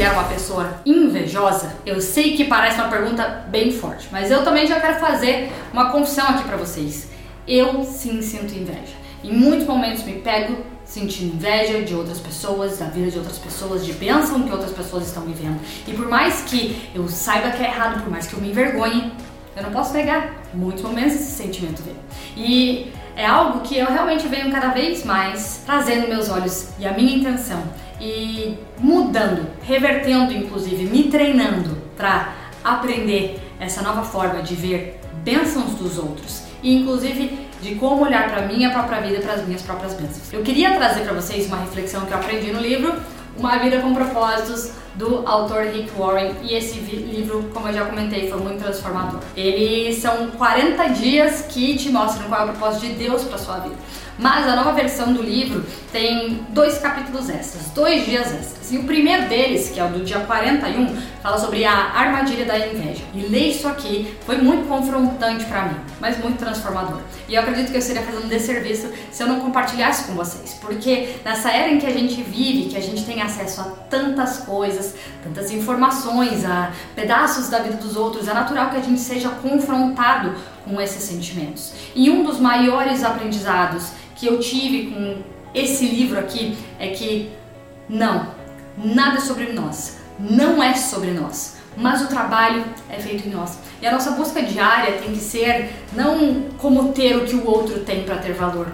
considero uma pessoa invejosa? Eu sei que parece uma pergunta bem forte, mas eu também já quero fazer uma confissão aqui para vocês. Eu sim sinto inveja. Em muitos momentos me pego sentindo inveja de outras pessoas, da vida de outras pessoas, de bênção que outras pessoas estão vivendo. E por mais que eu saiba que é errado, por mais que eu me envergonhe, eu não posso negar. Em muitos momentos esse sentimento vem. E é algo que eu realmente venho cada vez mais trazendo meus olhos e a minha intenção e mudando, revertendo inclusive, me treinando para aprender essa nova forma de ver bênçãos dos outros e inclusive de como olhar para minha própria vida para as minhas próprias bênçãos. Eu queria trazer para vocês uma reflexão que eu aprendi no livro Uma Vida com Propósitos do autor Rick Warren e esse livro, como eu já comentei, foi muito transformador. Eles são 40 dias que te mostram qual é o propósito de Deus para sua vida. Mas a nova versão do livro tem dois capítulos extras, dois dias extras. E o primeiro deles, que é o do dia 41, fala sobre a armadilha da inveja. E ler isso aqui foi muito confrontante para mim, mas muito transformador. E eu acredito que eu seria fazendo um desserviço se eu não compartilhasse com vocês, porque nessa era em que a gente vive, que a gente tem acesso a tantas coisas, tantas informações, a pedaços da vida dos outros, é natural que a gente seja confrontado com esses sentimentos. E um dos maiores aprendizados que eu tive com esse livro aqui é que não, nada é sobre nós, não é sobre nós, mas o trabalho é feito em nós. E a nossa busca diária tem que ser não como ter o que o outro tem para ter valor,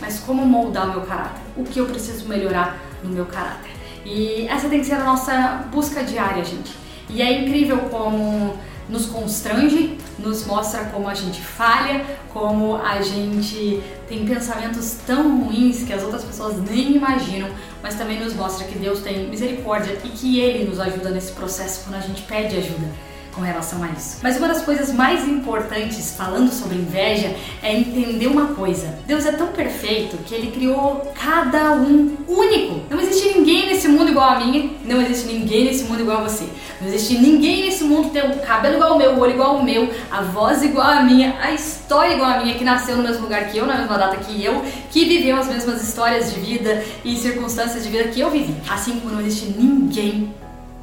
mas como moldar o meu caráter, o que eu preciso melhorar no meu caráter. E essa tem que ser a nossa busca diária, gente. E é incrível como nos constrange, nos mostra como a gente falha, como a gente tem pensamentos tão ruins que as outras pessoas nem imaginam, mas também nos mostra que Deus tem misericórdia e que Ele nos ajuda nesse processo quando a gente pede ajuda com relação a isso. Mas uma das coisas mais importantes falando sobre inveja é entender uma coisa. Deus é tão perfeito que ele criou cada um único. Não existe ninguém nesse mundo igual a mim, não existe ninguém nesse mundo igual a você. Não existe ninguém nesse mundo que tem o cabelo igual ao meu, o olho igual ao meu, a voz igual a minha, a história igual a minha, que nasceu no mesmo lugar que eu, na mesma data que eu, que viveu as mesmas histórias de vida e circunstâncias de vida que eu vivi. Assim como não existe ninguém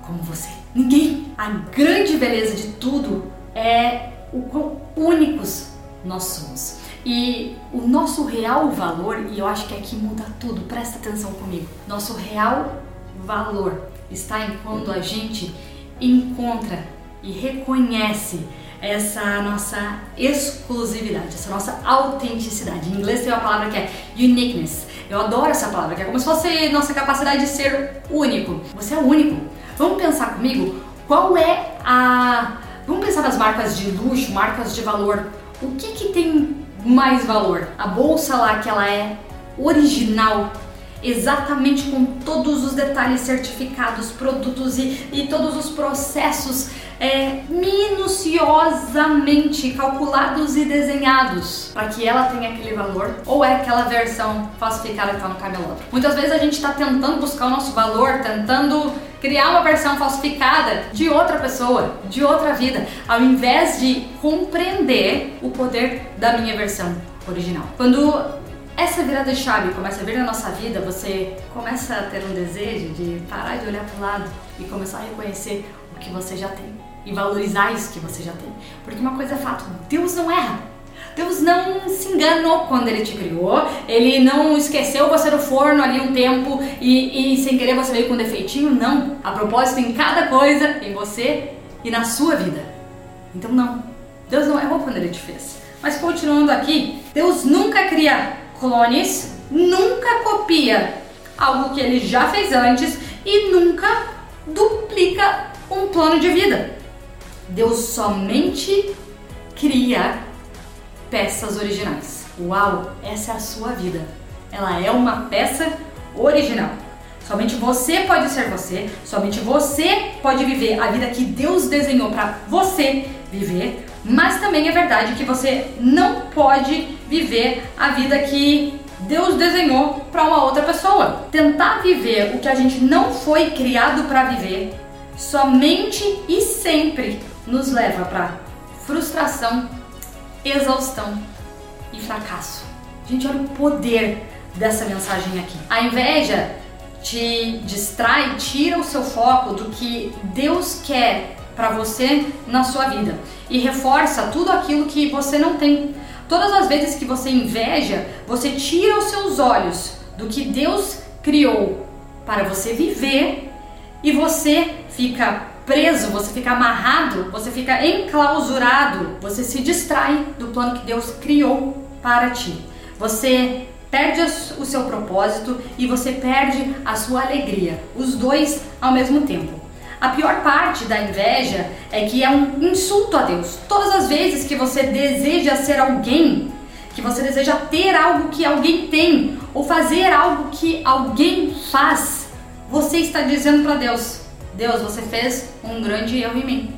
como você. Ninguém. A grande beleza de tudo é o quão únicos nós somos. E o nosso real valor, e eu acho que aqui muda tudo, presta atenção comigo. Nosso real valor está em quando a gente encontra e reconhece essa nossa exclusividade, essa nossa autenticidade. Em inglês tem uma palavra que é uniqueness. Eu adoro essa palavra, que é como se fosse nossa capacidade de ser único. Você é único. Vamos pensar comigo qual é a. Vamos pensar nas marcas de luxo, marcas de valor. O que, que tem mais valor? A bolsa lá que ela é original, exatamente com todos os detalhes certificados, produtos e, e todos os processos é, minuciosamente calculados e desenhados para que ela tenha aquele valor ou é aquela versão falsificada que está no camelódromo. Muitas vezes a gente está tentando buscar o nosso valor, tentando criar uma versão falsificada de outra pessoa, de outra vida, ao invés de compreender o poder da minha versão original. Quando essa virada de chave começa a vir na nossa vida, você começa a ter um desejo de parar de olhar para o lado e começar a reconhecer o que você já tem e valorizar isso que você já tem. Porque uma coisa é fato, Deus não erra. Deus não se enganou quando ele te criou, ele não esqueceu você no forno ali um tempo e, e sem querer você veio com um defeitinho, não. A propósito em cada coisa, em você e na sua vida. Então não, Deus não errou quando ele te fez. Mas continuando aqui, Deus nunca cria clones, nunca copia algo que ele já fez antes e nunca duplica um plano de vida. Deus somente cria peças originais. Uau, essa é a sua vida. Ela é uma peça original. Somente você pode ser você, somente você pode viver a vida que Deus desenhou para você viver, mas também é verdade que você não pode viver a vida que Deus desenhou para uma outra pessoa. Tentar viver o que a gente não foi criado para viver somente e sempre nos leva para frustração, exaustão e fracasso. Gente, olha o poder dessa mensagem aqui. A inveja te distrai, tira o seu foco do que Deus quer para você na sua vida e reforça tudo aquilo que você não tem. Todas as vezes que você inveja, você tira os seus olhos do que Deus criou para você viver e você fica preso, você fica amarrado, você fica enclausurado, você se distrai do plano que Deus criou para ti. Você perde o seu propósito e você perde a sua alegria, os dois ao mesmo tempo. A pior parte da inveja é que é um insulto a Deus. Todas as vezes que você deseja ser alguém, que você deseja ter algo que alguém tem, ou fazer algo que alguém faz, você está dizendo para Deus: Deus, você fez um grande erro em mim.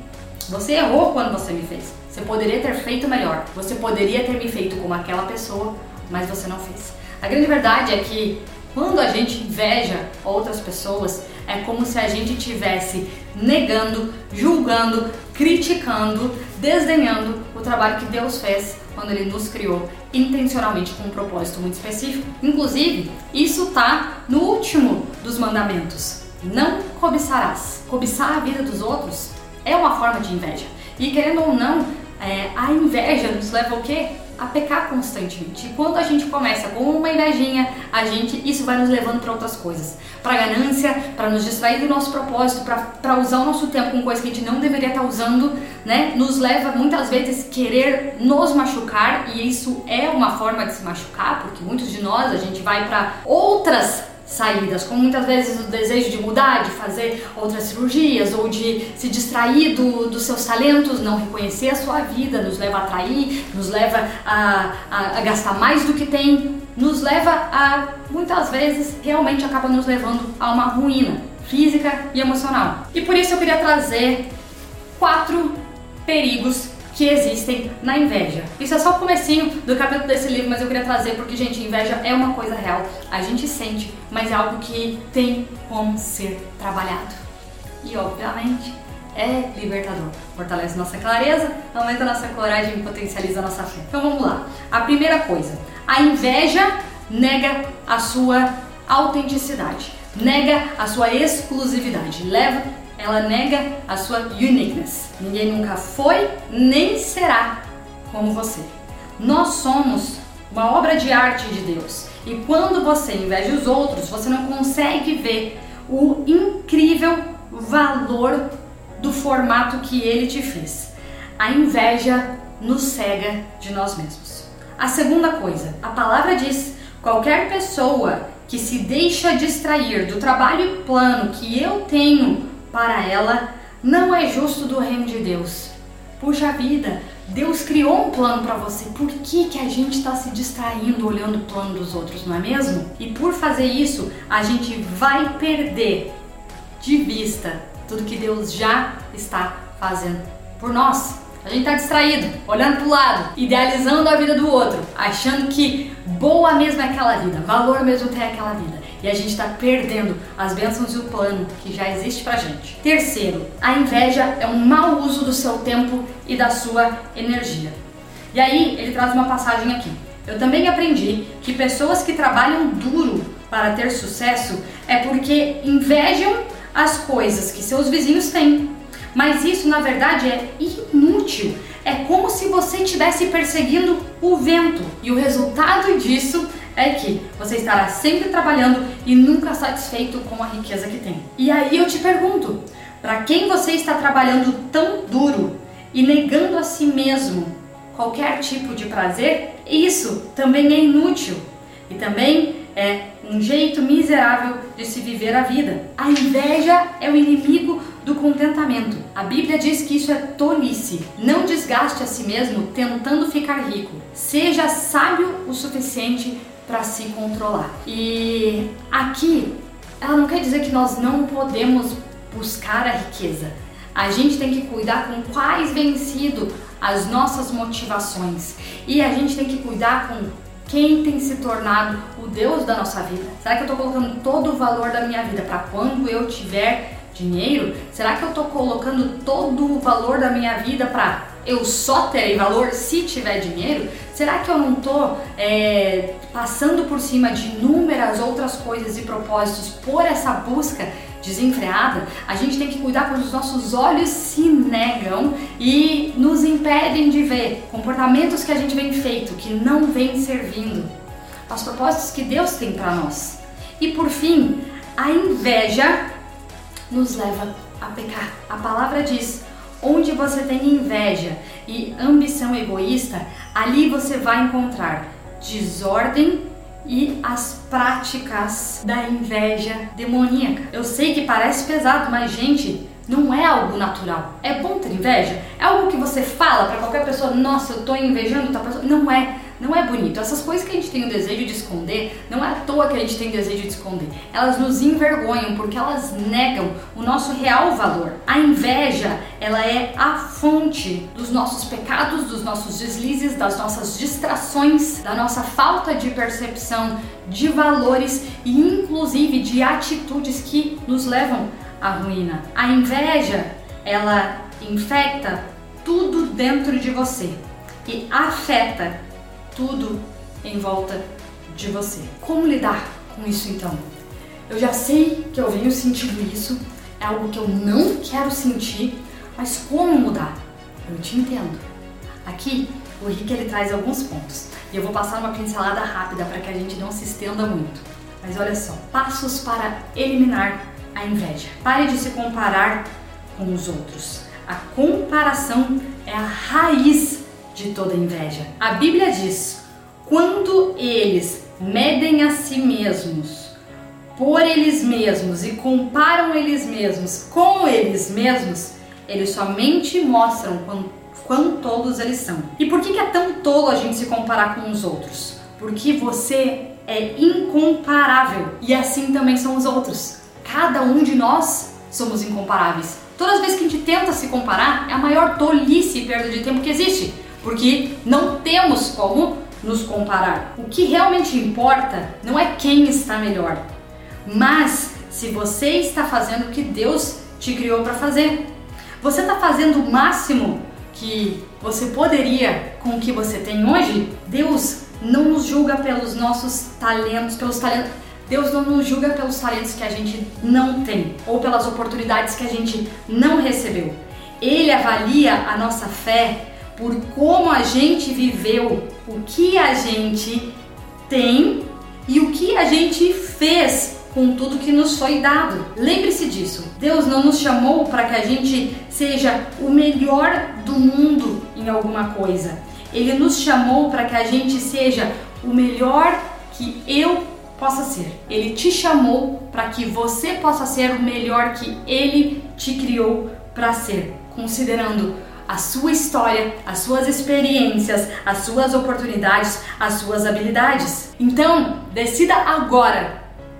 Você errou quando você me fez. Você poderia ter feito melhor. Você poderia ter me feito como aquela pessoa, mas você não fez. A grande verdade é que quando a gente inveja outras pessoas, é como se a gente estivesse negando, julgando, criticando, desdenhando o trabalho que Deus fez quando Ele nos criou intencionalmente com um propósito muito específico. Inclusive, isso está no último dos mandamentos. Não cobiçarás. Cobiçar a vida dos outros é uma forma de inveja. E querendo ou não, é, a inveja nos leva ao quê? a pecar constantemente. E quando a gente começa com uma invejinha, a gente isso vai nos levando para outras coisas, para ganância, para nos distrair do nosso propósito, para usar o nosso tempo com coisas que a gente não deveria estar tá usando, né? Nos leva muitas vezes querer nos machucar e isso é uma forma de se machucar, porque muitos de nós a gente vai para outras saídas, como muitas vezes o desejo de mudar, de fazer outras cirurgias ou de se distrair do, dos seus talentos, não reconhecer a sua vida, nos leva a atrair, nos leva a, a, a gastar mais do que tem, nos leva a muitas vezes realmente acaba nos levando a uma ruína física e emocional. E por isso eu queria trazer quatro perigos que existem na inveja. Isso é só o comecinho do capítulo desse livro, mas eu queria trazer porque, gente, inveja é uma coisa real. A gente sente, mas é algo que tem como ser trabalhado. E, obviamente, é libertador. Fortalece nossa clareza, aumenta nossa coragem e potencializa nossa fé. Então vamos lá. A primeira coisa, a inveja nega a sua autenticidade, nega a sua exclusividade, leva ela nega a sua uniqueness. Ninguém nunca foi nem será como você. Nós somos uma obra de arte de Deus. E quando você inveja os outros, você não consegue ver o incrível valor do formato que ele te fez. A inveja nos cega de nós mesmos. A segunda coisa, a palavra diz: qualquer pessoa que se deixa distrair do trabalho plano que eu tenho para ela não é justo do reino de Deus. Puxa vida, Deus criou um plano para você. Por que, que a gente está se distraindo olhando o plano dos outros, não é mesmo? E por fazer isso, a gente vai perder de vista tudo que Deus já está fazendo por nós. A gente está distraído, olhando para o lado, idealizando a vida do outro, achando que boa mesmo é aquela vida, valor mesmo tem aquela vida e a gente está perdendo as bênçãos e o plano que já existe pra gente. Terceiro, a inveja é um mau uso do seu tempo e da sua energia. E aí ele traz uma passagem aqui. Eu também aprendi que pessoas que trabalham duro para ter sucesso é porque invejam as coisas que seus vizinhos têm. Mas isso na verdade é inútil. É como se você estivesse perseguindo o vento. E o resultado disso é que você estará sempre trabalhando e nunca satisfeito com a riqueza que tem. E aí eu te pergunto, para quem você está trabalhando tão duro e negando a si mesmo qualquer tipo de prazer, isso também é inútil e também é um jeito miserável de se viver a vida. A inveja é o inimigo do contentamento. A Bíblia diz que isso é tolice. Não desgaste a si mesmo tentando ficar rico. Seja sábio o suficiente para se controlar. E aqui, ela não quer dizer que nós não podemos buscar a riqueza. A gente tem que cuidar com quais vêm sido as nossas motivações. E a gente tem que cuidar com quem tem se tornado o Deus da nossa vida. Será que eu estou colocando todo o valor da minha vida para quando eu tiver dinheiro? Será que eu estou colocando todo o valor da minha vida para eu só terei valor se tiver dinheiro? Será que eu não estou é, passando por cima de inúmeras outras coisas e propósitos por essa busca desenfreada? A gente tem que cuidar quando os nossos olhos se negam e nos impedem de ver comportamentos que a gente vem feito, que não vem servindo aos propósitos que Deus tem para nós. E por fim, a inveja nos leva a pecar. A palavra diz: onde você tem inveja e ambição egoísta, ali você vai encontrar desordem e as práticas da inveja demoníaca. Eu sei que parece pesado, mas gente, não é algo natural. É bom ter inveja? É algo que você fala para qualquer pessoa, nossa, eu tô invejando tal pessoa. Não é não é bonito. Essas coisas que a gente tem o desejo de esconder, não é à toa que a gente tem desejo de esconder. Elas nos envergonham porque elas negam o nosso real valor. A inveja, ela é a fonte dos nossos pecados, dos nossos deslizes, das nossas distrações, da nossa falta de percepção de valores e inclusive de atitudes que nos levam à ruína. A inveja, ela infecta tudo dentro de você e afeta tudo em volta de você. Como lidar com isso então? Eu já sei que eu venho sentindo isso, é algo que eu não quero sentir, mas como mudar? Eu te entendo. Aqui, o Rick ele traz alguns pontos e eu vou passar uma pincelada rápida para que a gente não se estenda muito. Mas olha só, passos para eliminar a inveja. Pare de se comparar com os outros. A comparação é a raiz de toda inveja. A Bíblia diz: quando eles medem a si mesmos por eles mesmos e comparam eles mesmos com eles mesmos, eles somente mostram quão, quão tolos eles são. E por que, que é tão tolo a gente se comparar com os outros? Porque você é incomparável e assim também são os outros. Cada um de nós somos incomparáveis. Todas as vezes que a gente tenta se comparar, é a maior tolice e perda de tempo que existe porque não temos como nos comparar. O que realmente importa não é quem está melhor, mas se você está fazendo o que Deus te criou para fazer. Você está fazendo o máximo que você poderia com o que você tem hoje? Deus não nos julga pelos nossos talentos, pelos talentos. Deus não nos julga pelos talentos que a gente não tem ou pelas oportunidades que a gente não recebeu. Ele avalia a nossa fé por como a gente viveu, o que a gente tem e o que a gente fez com tudo que nos foi dado. Lembre-se disso. Deus não nos chamou para que a gente seja o melhor do mundo em alguma coisa. Ele nos chamou para que a gente seja o melhor que eu possa ser. Ele te chamou para que você possa ser o melhor que ele te criou para ser, considerando a sua história, as suas experiências, as suas oportunidades, as suas habilidades. Então, decida agora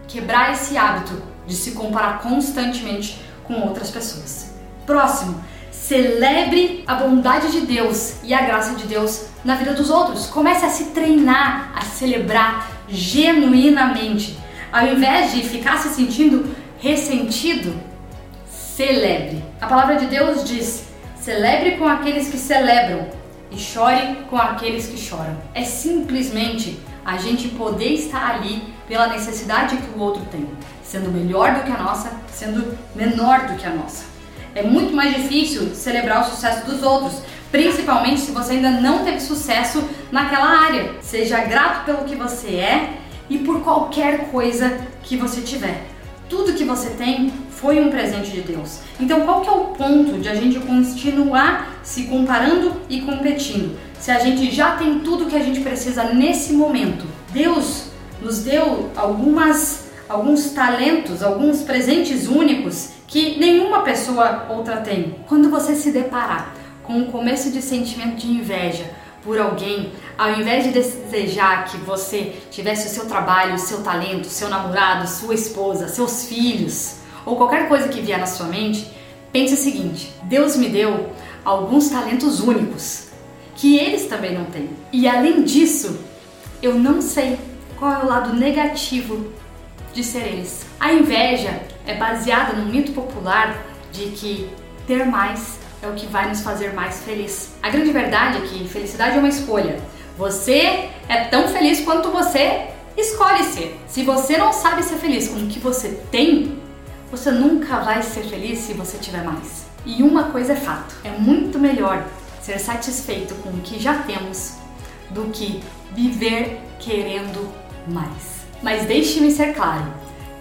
quebrar esse hábito de se comparar constantemente com outras pessoas. Próximo, celebre a bondade de Deus e a graça de Deus na vida dos outros. Comece a se treinar a celebrar genuinamente. Ao invés de ficar se sentindo ressentido, celebre. A palavra de Deus diz Celebre com aqueles que celebram e chore com aqueles que choram. É simplesmente a gente poder estar ali pela necessidade que o outro tem, sendo melhor do que a nossa, sendo menor do que a nossa. É muito mais difícil celebrar o sucesso dos outros, principalmente se você ainda não teve sucesso naquela área. Seja grato pelo que você é e por qualquer coisa que você tiver. Tudo que você tem foi um presente de Deus. Então, qual que é o ponto de a gente continuar se comparando e competindo? Se a gente já tem tudo que a gente precisa nesse momento. Deus nos deu algumas alguns talentos, alguns presentes únicos que nenhuma pessoa outra tem. Quando você se deparar com o começo de sentimento de inveja por alguém, ao invés de desejar que você tivesse o seu trabalho, o seu talento, seu namorado, sua esposa, seus filhos, ou qualquer coisa que vier na sua mente, pense o seguinte: Deus me deu alguns talentos únicos que eles também não têm. E além disso, eu não sei qual é o lado negativo de ser eles. A inveja é baseada no mito popular de que ter mais é o que vai nos fazer mais feliz. A grande verdade é que felicidade é uma escolha. Você é tão feliz quanto você escolhe ser. Se você não sabe ser feliz com o que você tem, você nunca vai ser feliz se você tiver mais. E uma coisa é fato: é muito melhor ser satisfeito com o que já temos do que viver querendo mais. Mas deixe-me ser claro: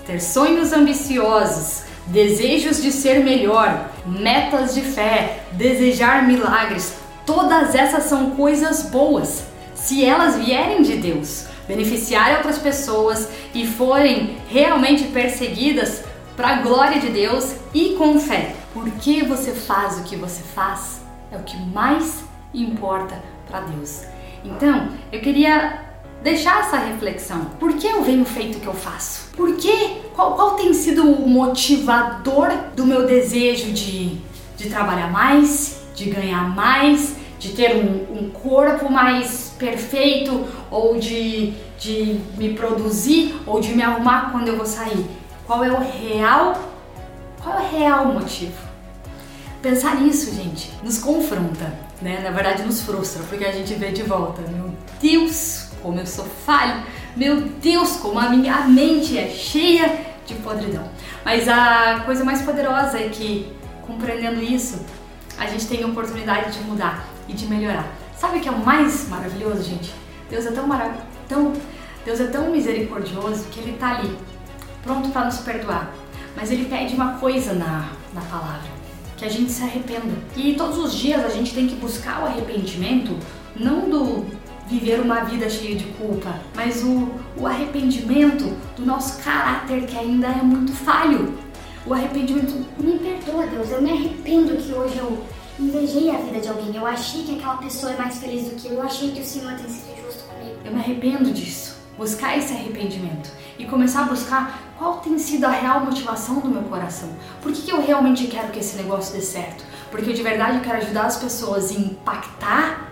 ter sonhos ambiciosos, desejos de ser melhor, metas de fé, desejar milagres, todas essas são coisas boas se elas vierem de Deus, beneficiarem outras pessoas e forem realmente perseguidas para a glória de Deus e com fé. Por que você faz o que você faz é o que mais importa para Deus. Então, eu queria deixar essa reflexão. Por que eu venho feito o que eu faço? Por que? Qual, qual tem sido o motivador do meu desejo de, de trabalhar mais, de ganhar mais, de ter um, um corpo mais perfeito ou de, de me produzir ou de me arrumar quando eu vou sair? Qual é o real? Qual é o real motivo? Pensar nisso, gente, nos confronta, né? Na verdade, nos frustra, porque a gente vê de volta. Meu Deus, como eu sou falho! Meu Deus, como a minha mente é cheia de podridão. Mas a coisa mais poderosa é que, compreendendo isso, a gente tem a oportunidade de mudar e de melhorar. Sabe o que é o mais maravilhoso, gente? Deus é tão maravilhoso, tão, Deus é tão misericordioso que Ele está ali, pronto para nos perdoar. Mas Ele pede uma coisa na, na palavra, que a gente se arrependa. E todos os dias a gente tem que buscar o arrependimento, não do viver uma vida cheia de culpa, mas o, o arrependimento do nosso caráter que ainda é muito falho. O arrependimento. Me perdoa, Deus, eu me arrependo que hoje eu invejei a vida de alguém. Eu achei que aquela pessoa é mais feliz do que eu. Eu achei que o Senhor tem sido justo comigo. Eu me arrependo disso. Buscar esse arrependimento e começar a buscar qual tem sido a real motivação do meu coração. Por que, que eu realmente quero que esse negócio dê certo? Porque eu de verdade quero ajudar as pessoas a impactar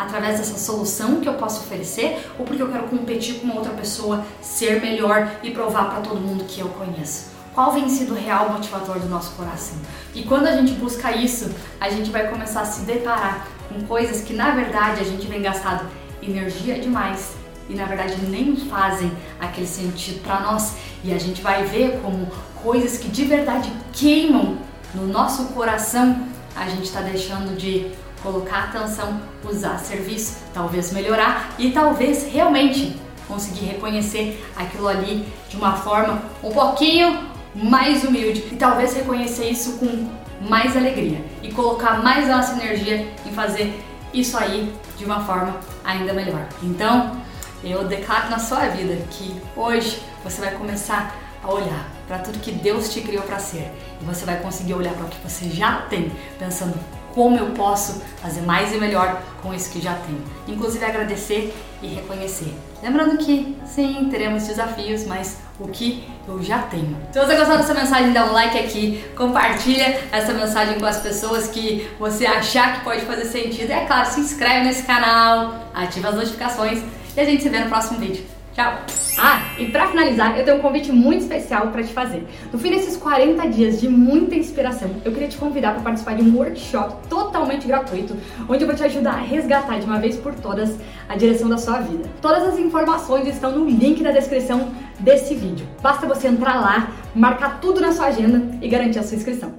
através dessa solução que eu posso oferecer ou porque eu quero competir com outra pessoa, ser melhor e provar para todo mundo que eu conheço qual vem sido o real motivador do nosso coração. E quando a gente busca isso, a gente vai começar a se deparar com coisas que na verdade a gente vem gastado energia demais e na verdade nem fazem aquele sentido para nós e a gente vai ver como coisas que de verdade queimam no nosso coração, a gente está deixando de colocar atenção, usar serviço, talvez melhorar e talvez realmente conseguir reconhecer aquilo ali de uma forma um pouquinho mais humilde e talvez reconhecer isso com mais alegria e colocar mais nossa energia em fazer isso aí de uma forma ainda melhor. Então, eu declaro na sua vida que hoje você vai começar a olhar para tudo que Deus te criou para ser e você vai conseguir olhar para o que você já tem, pensando como eu posso fazer mais e melhor com isso que já tenho. Inclusive agradecer e reconhecer. Lembrando que sim, teremos desafios, mas o que eu já tenho. Se você gostou dessa mensagem, dá um like aqui, compartilha essa mensagem com as pessoas que você achar que pode fazer sentido. E é claro, se inscreve nesse canal, ativa as notificações e a gente se vê no próximo vídeo. Tchau! Ah, e para finalizar, eu tenho um convite muito especial para te fazer. No fim desses 40 dias de muita inspiração, eu queria te convidar para participar de um workshop totalmente gratuito, onde eu vou te ajudar a resgatar de uma vez por todas a direção da sua vida. Todas as informações estão no link da descrição desse vídeo. Basta você entrar lá, marcar tudo na sua agenda e garantir a sua inscrição.